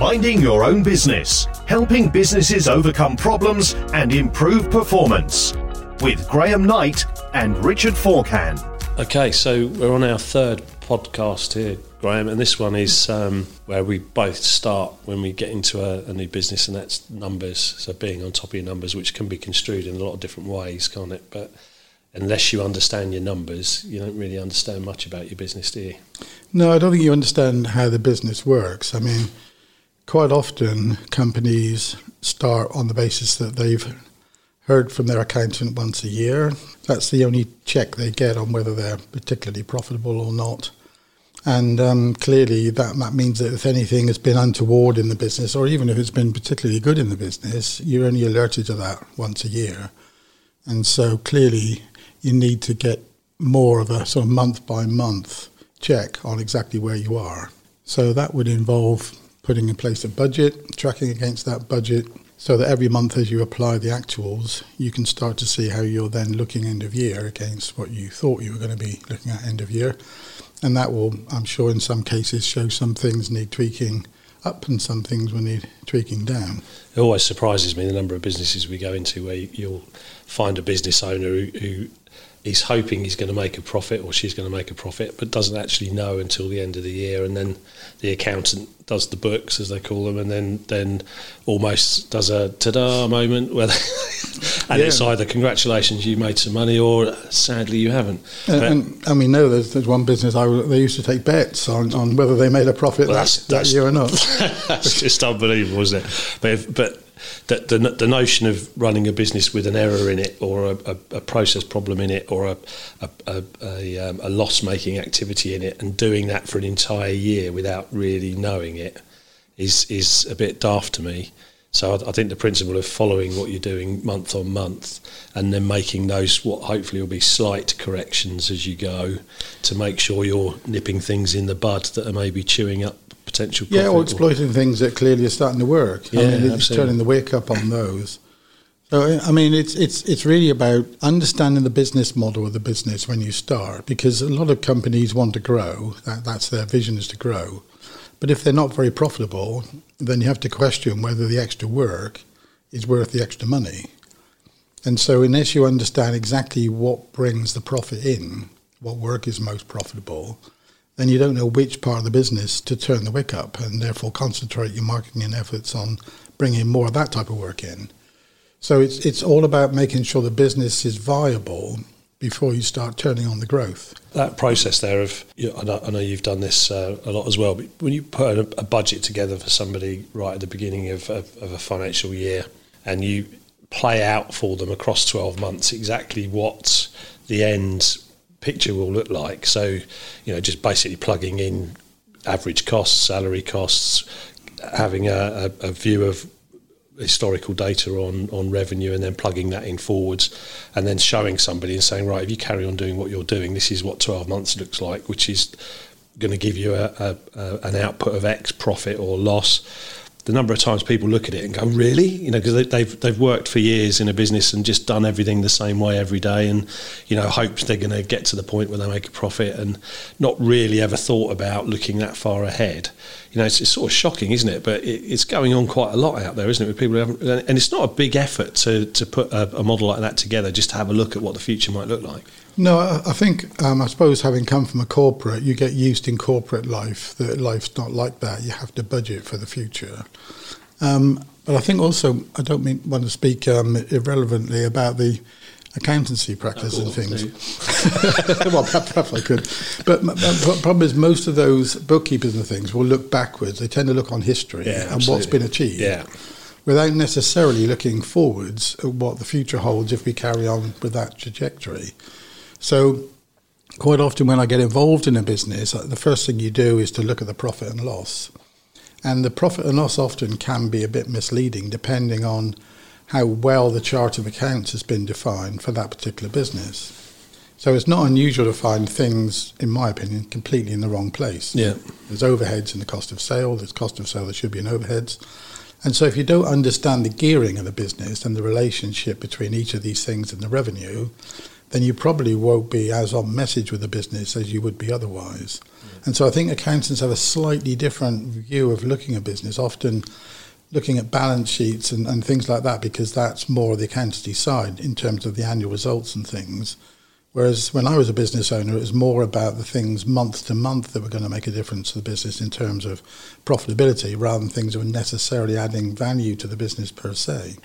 Minding Your Own Business, helping businesses overcome problems and improve performance. With Graham Knight and Richard Forcan. Okay, so we're on our third podcast here, Graham, and this one is um, where we both start when we get into a, a, new business, and that's numbers. So being on top of your numbers, which can be construed in a lot of different ways, can't it? But unless you understand your numbers, you don't really understand much about your business, do you? No, I don't think you understand how the business works. I mean, quite often companies start on the basis that they've heard from their accountant once a year. That's the only check they get on whether they're particularly profitable or not. And um, clearly, that, that means that if anything has been untoward in the business, or even if it's been particularly good in the business, you're only alerted to that once a year. And so clearly, you need to get more of a sort of month by month check on exactly where you are. So that would involve putting in place a budget, tracking against that budget, so that every month as you apply the actuals, you can start to see how you're then looking end of year against what you thought you were going to be looking at end of year. And that will, I'm sure, in some cases show some things need tweaking up and some things will need tweaking down. It always surprises me the number of businesses we go into where you'll find a business owner who, who he's hoping he's going to make a profit or she's going to make a profit, but doesn't actually know until the end of the year. And then the accountant does the books, as they call them, and then then almost does a ta-da moment where, and yeah. it's either congratulations you made some money or sadly you haven't. And, and I mean, no, there's, there's one business I they used to take bets on, on whether they made a profit well, that, that year or not. that's just unbelievable, isn't it? But if, but that the, the notion of running a business with an error in it or a, a, a process problem in it or a, a, a, um, a loss making activity in it and doing that for an entire year without really knowing it is is a bit daft to me. So I, I think the principle of following what you're doing month on month and then making those what hopefully will be slight corrections as you go to make sure you're nipping things in the bud that are maybe chewing up potential. Yeah, or exploiting or, things that clearly are starting to work. Yeah, I mean, it's turning the wake up on those. So I mean, it's it's it's really about understanding the business model of the business when you start, because a lot of companies want to grow. That, that's their vision is to grow, but if they're not very profitable, then you have to question whether the extra work is worth the extra money. And so, unless you understand exactly what brings the profit in, what work is most profitable, then you don't know which part of the business to turn the wick up and therefore concentrate your marketing and efforts on bringing more of that type of work in. So it's it's all about making sure the business is viable before you start turning on the growth. That process there of, you know, I, know, you've done this uh, a lot as well, but when you put a, a, budget together for somebody right at the beginning of, of, of a financial year and you play out for them across 12 months exactly what the end picture will look like. So, you know, just basically plugging in average costs, salary costs, having a, a, a view of historical data on, on revenue and then plugging that in forwards and then showing somebody and saying, right, if you carry on doing what you're doing, this is what 12 months looks like, which is going to give you a, a, a, an output of X profit or loss the number of times people look at it and go, "Really?" You know, because they, they've they've worked for years in a business and just done everything the same way every day, and you know, hopes they're going to get to the point where they make a profit, and not really ever thought about looking that far ahead. You know, it's, it's sort of shocking, isn't it? But it, it's going on quite a lot out there, isn't it? With people who haven't, and it's not a big effort to to put a, a model like that together, just to have a look at what the future might look like. No, I think um, I suppose having come from a corporate, you get used in corporate life that life's not like that. You have to budget for the future. Um, but I think also I don't mean want to speak um, irrelevantly about the accountancy practice and things. well, perhaps, I could. But the problem is most of those bookkeepers and things will look backwards. They tend to look on history yeah, and what's been achieved. Yeah. Without necessarily looking forwards at what the future holds if we carry on with that trajectory. So, quite often when I get involved in a business, uh, the first thing you do is to look at the profit and loss. And the profit and loss often can be a bit misleading depending on how well the chart of accounts has been defined for that particular business. So it's not unusual to find things, in my opinion, completely in the wrong place. Yeah. There's overheads in the cost of sale, there's cost of sale that should be in overheads. And so if you don't understand the gearing of the business and the relationship between each of these things and the revenue, then you probably won't be as on message with the business as you would be otherwise. Yeah. And so I think accountants have a slightly different view of looking at business, often looking at balance sheets and, and things like that, because that's more the accountancy side in terms of the annual results and things. Whereas when I was a business owner, it was more about the things month to month that were going to make a difference to the business in terms of profitability rather than things that were necessarily adding value to the business per se.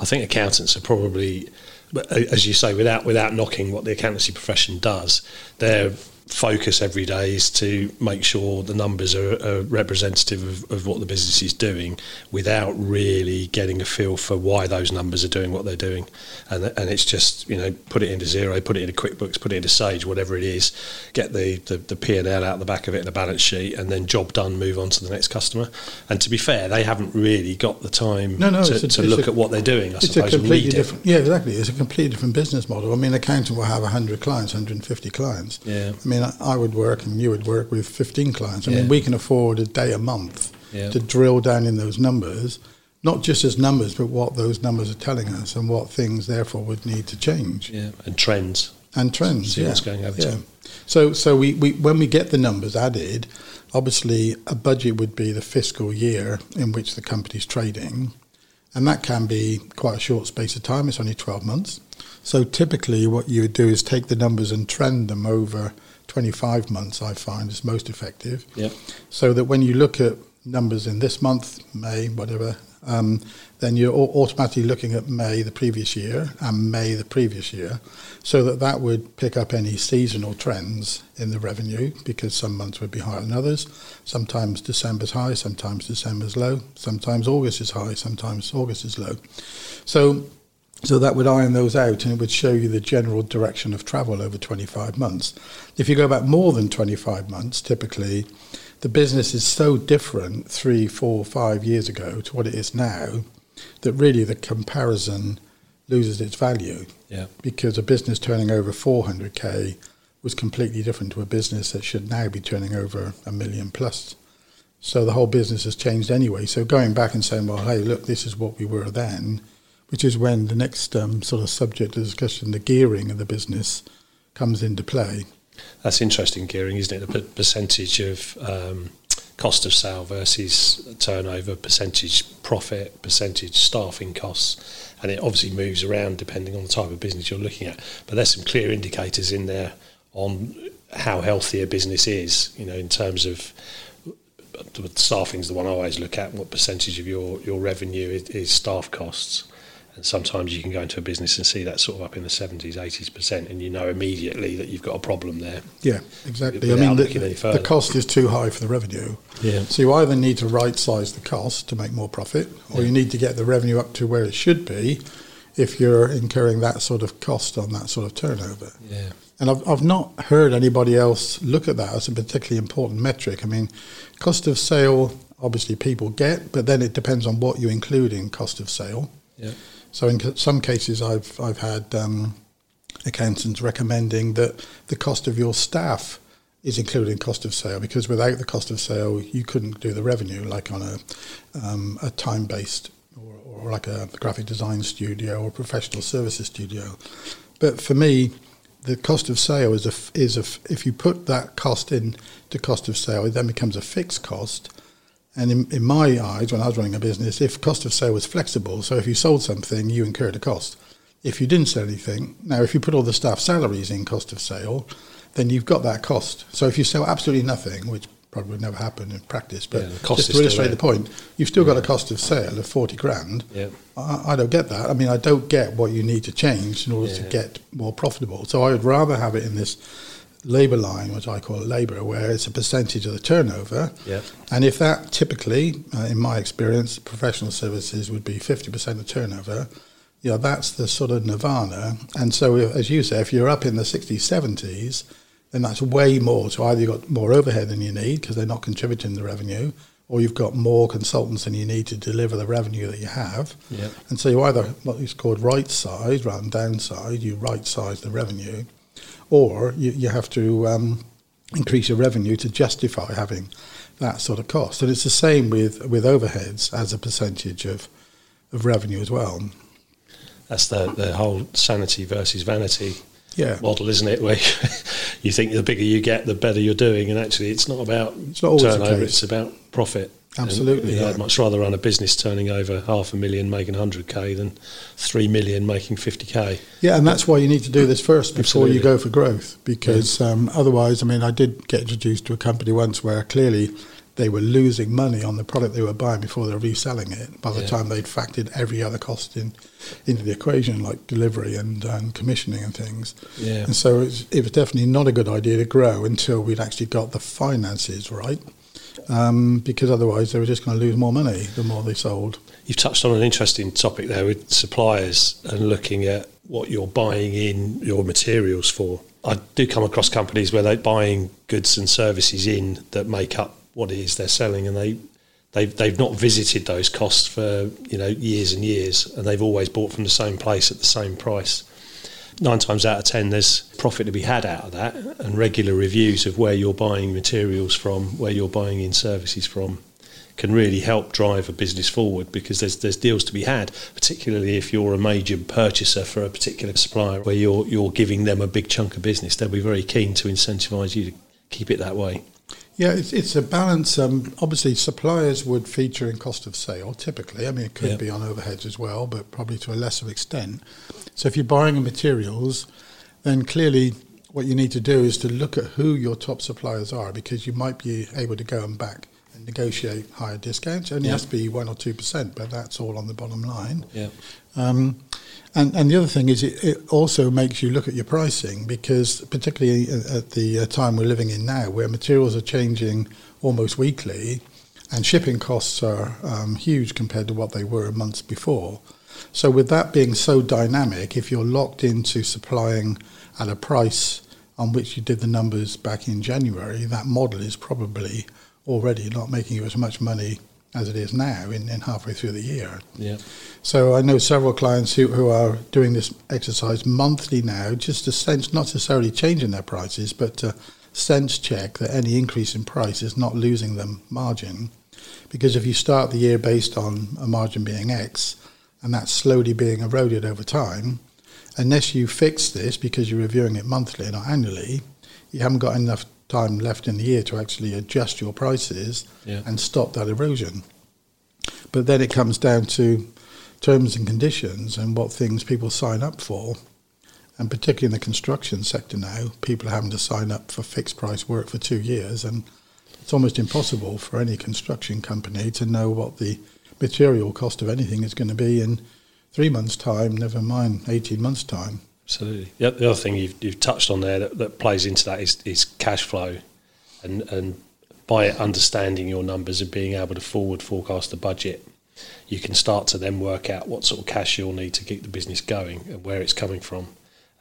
I think accountants are probably, Uh, as you say, without without knocking what the accountancy profession does, they're focus every day is to make sure the numbers are, are representative of, of, what the business is doing without really getting a feel for why those numbers are doing what they're doing. And, and it's just, you know, put it into Xero put it into QuickBooks, put it into Sage, whatever it is, get the, the, the P&L out the back of it in a balance sheet and then job done, move on to the next customer. And to be fair, they haven't really got the time no, no, to, a, to look a, at what they're doing, I it's suppose. A completely different, yeah, exactly. It's a completely different business model. I mean, an accountant will have 100 clients, 150 clients. Yeah. I mean, I would work and you would work with 15 clients. I yeah. mean, we can afford a day a month yeah. to drill down in those numbers, not just as numbers, but what those numbers are telling us and what things therefore would need to change. Yeah, and trends. And trends. See yeah. what's going over yeah. So, so we, we when we get the numbers added, obviously a budget would be the fiscal year in which the company's trading, and that can be quite a short space of time. It's only 12 months. So typically, what you would do is take the numbers and trend them over 25 months, I find is most effective. Yeah. So that when you look at numbers in this month, May, whatever, um, then you're automatically looking at May the previous year and May the previous year, so that that would pick up any seasonal trends in the revenue because some months would be higher than others. Sometimes December's high, sometimes December's low, sometimes August is high, sometimes August is low. So so that would iron those out and it would show you the general direction of travel over 25 months. If you go back more than 25 months, typically the business is so different three, four, five years ago to what it is now that really the comparison loses its value. Yeah. Because a business turning over 400k was completely different to a business that should now be turning over a million plus. So the whole business has changed anyway. So going back and saying, well, hey, look, this is what we were then which is when the next um, sort of subject of discussion, the gearing of the business, comes into play. That's interesting gearing, isn't it? The percentage of um, cost of sale versus turnover, percentage profit, percentage staffing costs, and it obviously moves around depending on the type of business you're looking at. But there's some clear indicators in there on how healthy a business is, you know, in terms of staffing is the one I always look at. What percentage of your, your revenue is, is staff costs? And sometimes you can go into a business and see that sort of up in the 70s, 80%, and you know immediately that you've got a problem there. Yeah, exactly. I mean, the, the, cost is too high for the revenue. Yeah. So you either need to right size the cost to make more profit, or yeah. you need to get the revenue up to where it should be if you're incurring that sort of cost on that sort of turnover. Yeah. And I've, I've not heard anybody else look at that as a particularly important metric. I mean, cost of sale, obviously people get, but then it depends on what you include in cost of sale. Yeah. So in some cases, I've I've had um, accountants recommending that the cost of your staff is included in cost of sale because without the cost of sale, you couldn't do the revenue like on a um, a time based or, or like a graphic design studio or professional services studio. But for me, the cost of sale is a is a if you put that cost in to cost of sale, it then becomes a fixed cost and in, in my eyes, when I was running a business, if cost of sale was flexible, so if you sold something, you incurred a cost. If you didn't sell anything, now if you put all the staff salaries in cost of sale, then you've got that cost. So if you sell absolutely nothing, which probably would never happen in practice, but yeah, just to illustrate the point, you've still got a cost of sale of 40 grand. Yeah. I, I, don't get that. I mean, I don't get what you need to change in order yeah. to get more profitable. So I would rather have it in this labour line, which I call labour, where it's a percentage of the turnover. Yep. And if that typically, uh, in my experience, professional services would be 50% of turnover, you know, that's the sort of nirvana. And so, if, as you say, if you're up in the 60s, 70s, then that's way more. So either you've got more overhead than you need because they're not contributing the revenue, or you've got more consultants than you need to deliver the revenue that you have. Yep. And so you either, what is called right size rather than downside, you right size the revenue or you, you have to um, increase your revenue to justify having that sort of cost. And it's the same with, with overheads as a percentage of, of revenue as well. That's the, the whole sanity versus vanity Yeah. model, isn't it? Where you think the bigger you get, the better you're doing, and actually, it's not about It's not turnover; it's about profit. Absolutely, yeah. I'd much rather run a business turning over half a million, making 100k, than three million making 50k. Yeah, and that's why you need to do this first before you go for growth. Because um, otherwise, I mean, I did get introduced to a company once where clearly they were losing money on the product they were buying before they were reselling it. By the Yeah. time they'd factored every other cost in into the equation, like delivery and, and commissioning and things. Yeah. And so it's, it was definitely not a good idea to grow until we'd actually got the finances right. Um, because otherwise, they were just going to lose more money the more they sold. You've touched on an interesting topic there with suppliers and looking at what you're buying in your materials for. I do come across companies where they're buying goods and services in that make up what it is they're selling, and they they've they've not visited those costs for you know years and years, and they've always bought from the same place at the same price. Nine times out of ten, there's profit to be had out of that, and regular reviews of where you're buying materials from, where you're buying in services from, can really help drive a business forward because there's there's deals to be had, particularly if you're a major purchaser for a particular supplier where you're you're giving them a big chunk of business. They'll be very keen to incentivise you to keep it that way. Yeah, it's, it's a balance. Um, obviously, suppliers would feature in cost of sale typically. I mean, it could Yeah. be on overheads as well, but probably to a lesser extent. So, if you're buying in materials, then clearly what you need to do is to look at who your top suppliers are because you might be able to go and back negotiate higher discounts. It only Yeah. has to be 1% or 2%, but that's all on the bottom line. Yeah. Um, and, and the other thing is, it, it also makes you look at your pricing because, particularly at at the uh, time we're living in now, where materials are changing almost weekly and shipping costs are um, huge compared to what they were months before. So, with that being so dynamic, if you're locked into supplying at a price on which you did the numbers back in January, that model is probably already not making you as much money as it is now in, in halfway through the year. Yeah. So I know several clients who, who are doing this exercise monthly now, just to sense, not necessarily changing their prices, but to sense check that any increase in price is not losing them margin. Because if you start the year based on a margin being X, and that's slowly being eroded over time, unless you fix this because you're reviewing it monthly and not annually, you haven't got enough time left in the year to actually adjust your prices Yeah. and stop that erosion. But then it comes down to terms and conditions and what things people sign up for. And particularly in the construction sector now, people are having to sign up for fixed price work for two years. And it's almost impossible for any construction company to know what the material cost of anything is going to be in three months' time, never mind 18 months' time. Absolutely. The, the other thing you've, you've touched on there that, that plays into that is, is cash flow, and and by understanding your numbers and being able to forward forecast the budget, you can start to then work out what sort of cash you'll need to keep the business going and where it's coming from,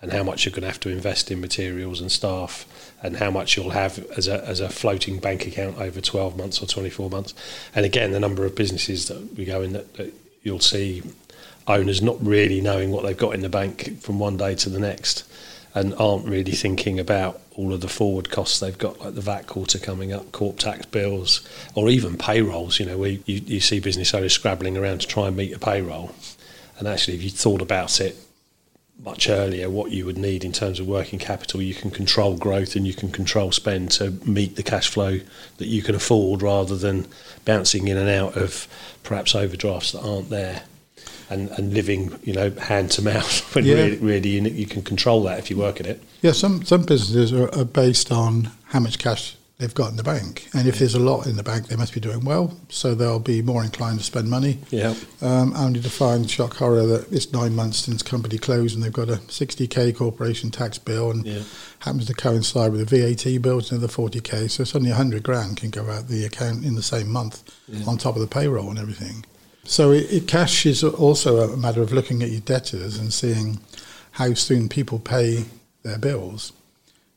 and how much you're going to have to invest in materials and staff, and how much you'll have as a as a floating bank account over 12 months or 24 months. And again, the number of businesses that we go in that, that you'll see owners not really knowing what they've got in the bank from one day to the next and aren't really thinking about all of the forward costs they've got, like the VAT quarter coming up, corp tax bills, or even payrolls. You know, where you, you see business owners scrabbling around to try and meet a payroll. And actually, if you thought about it much earlier, what you would need in terms of working capital, you can control growth and you can control spend to meet the cash flow that you can afford rather than bouncing in and out of perhaps overdrafts that aren't there and, and living, you know, hand to mouth when Yeah. really, really you, you can control that if you work at it. Yeah, some, some businesses are, are based on how much cash they've got in the bank. And if there's a lot in the bank, they must be doing well. So they'll be more inclined to spend money. Yeah. Um, only to find shock horror that it's nine months since company closed and they've got a 60k corporation tax bill and Yeah. happens to coincide with a VAT bill, it's another 40k. So suddenly 100 grand can go out the account in the same month on top of the payroll and everything. So it, it, cash is also a matter of looking at your debtors and seeing how soon people pay their bills.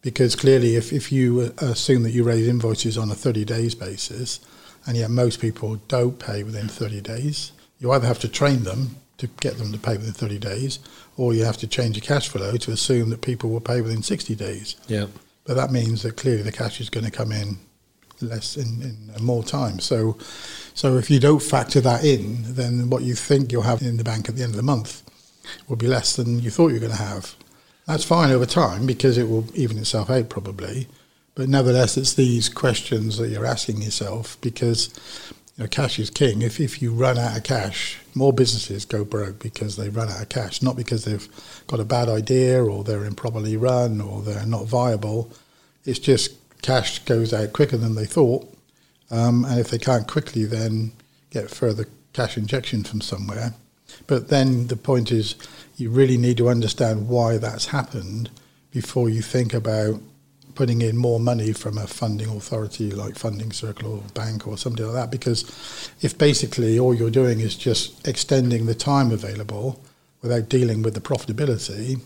Because clearly, if, if you assume that you raise invoices on a 30 days basis, and yet most people don't pay within 30 days, you either have to train them to get them to pay within 30 days, or you have to change your cash flow to assume that people will pay within 60 days. Yeah. But that means that clearly the cash is going to come in less in, in more time. So, so if you don't factor that in, then what you think you'll have in the bank at the end of the month will be less than you thought you were going to have. That's fine over time because it will even itself out probably. But nevertheless, it's these questions that you're asking yourself because you know, cash is king. If, if you run out of cash, more businesses go broke because they run out of cash, not because they've got a bad idea or they're improperly run or they're not viable. It's just cash goes out quicker than they thought. Um, and if they can't quickly then get further cash injection from somewhere. But then the point is, you really need to understand why that's happened before you think about putting in more money from a funding authority like Funding Circle or bank or something like that. Because if basically all you're doing is just extending the time available without dealing with the profitability,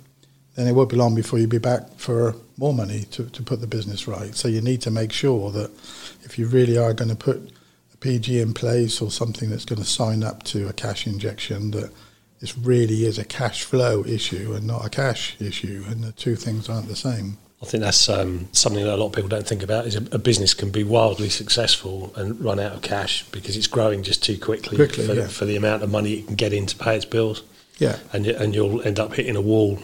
then it won't be long before you'll be back for more money to, to put the business right. So you need to make sure that if you really are going to put a PG in place or something that's going to sign up to a cash injection, that this really is a cash flow issue and not a cash issue, and the two things aren't the same. I think that's um, something that a lot of people don't think about. Is a, a, business can be wildly successful and run out of cash because it's growing just too quickly, quickly for, yeah. for, the amount of money it can get in to pay its bills. Yeah, and and you'll end up hitting a wall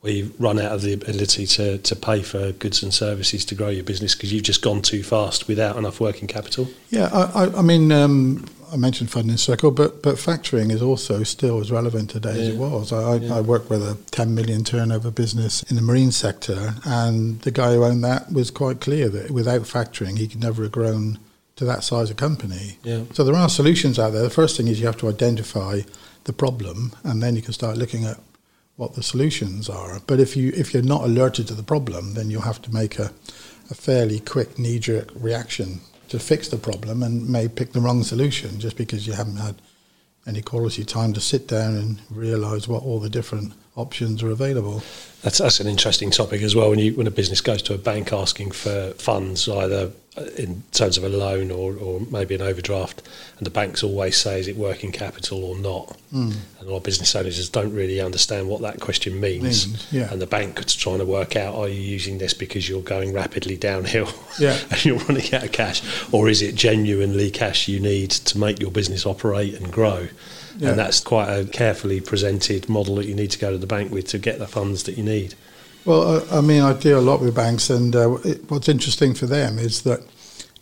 where you run out of the ability to, to pay for goods and services to grow your business because you've just gone too fast without enough working capital. Yeah, I, I, I mean, um, I mentioned funding circle, but but factoring is also still as relevant today yeah. as it was. I, yeah. I work with a 10 million turnover business in the marine sector, and the guy who owned that was quite clear that without factoring, he could never have grown to that size of company. Yeah. So there are solutions out there. The first thing is you have to identify the problem, and then you can start looking at what the solutions are. But if you if you're not alerted to the problem, then you'll have to make a, a fairly quick knee jerk reaction to fix the problem and may pick the wrong solution just because you haven't had any quality time to sit down and realise what all the different options are available. That's, that's an interesting topic as well. When you when a business goes to a bank asking for funds, either in terms of a loan or, or maybe an overdraft, and the banks always say is it working capital or not, mm. and a lot of business owners just don't really understand what that question means. means yeah. And the bank is trying to work out: are you using this because you're going rapidly downhill, yeah. and you're running out of cash, or is it genuinely cash you need to make your business operate and grow? Yeah. And that's quite a carefully presented model that you need to go to the bank with to get the funds that you need. Well, I mean, I deal a lot with banks, and uh, it, what's interesting for them is that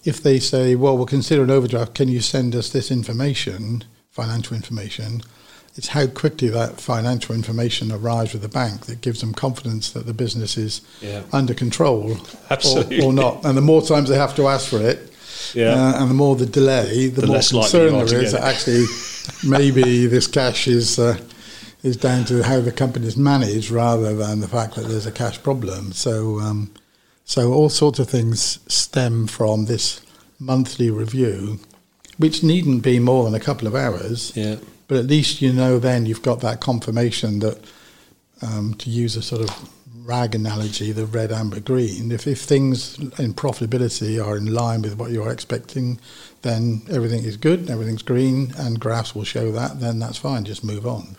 if they say, well, we'll consider an overdraft, can you send us this information, financial information? It's how quickly that financial information arrives with the bank that gives them confidence that the business is yeah. under control Absolutely. Or, or, not. And the more times they have to ask for it, yeah. uh, and the more the delay, the, the more concern there is that actually maybe this cash is uh, is down to how the company is managed rather than the fact that there's a cash problem. So, um, so all sorts of things stem from this monthly review, which needn't be more than a couple of hours. Yeah. But at least you know then you've got that confirmation that, um, to use a sort of rag analogy, the red, amber, green, if, if things in profitability are in line with what you're expecting, then everything is good, everything's green, and graphs will show that, then that's fine, just move on.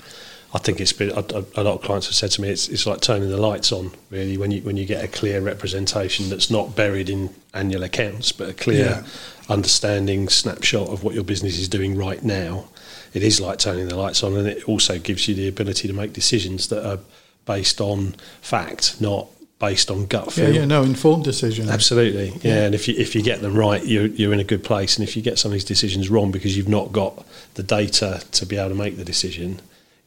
I think it's been a, a, lot of clients have said to me it's, it's like turning the lights on really when you when you get a clear representation that's not buried in annual accounts but a clear Yeah. understanding snapshot of what your business is doing right now it is like turning the lights on and it also gives you the ability to make decisions that are based on fact not based on gut Yeah, feel yeah, no, informed decision. Absolutely, yeah. Yeah. And if you if you get them right, you're you're in a good place. And if you get some of these decisions wrong because you've not got the data to be able to make the decision,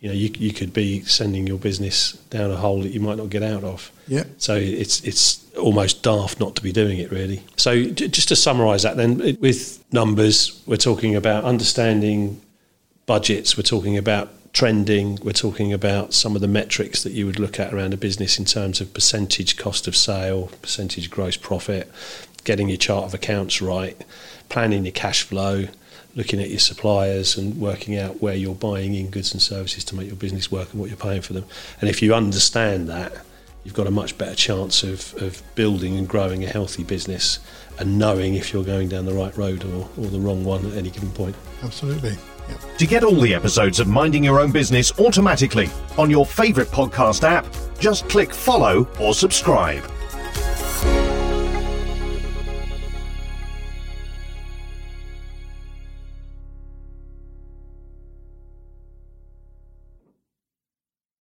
you know, you you could be sending your business down a hole that you might not get out of. Yeah. So it's it's almost daft not to be doing it, really. So just to summarise that, then with numbers, we're talking about understanding budgets. We're talking about trending. We're talking about some of the metrics that you would look at around a business in terms of percentage cost of sale, percentage gross profit, getting your chart of accounts right, planning your cash flow, looking at your suppliers and working out where you're buying in goods and services to make your business work and what you're paying for them. And if you understand that, you've got a much better chance of, of building and growing a healthy business and knowing if you're going down the right road or, or the wrong one at any given point. Absolutely. Yeah. To get all the episodes of Minding Your Own Business automatically on your favourite podcast app, just click follow or subscribe.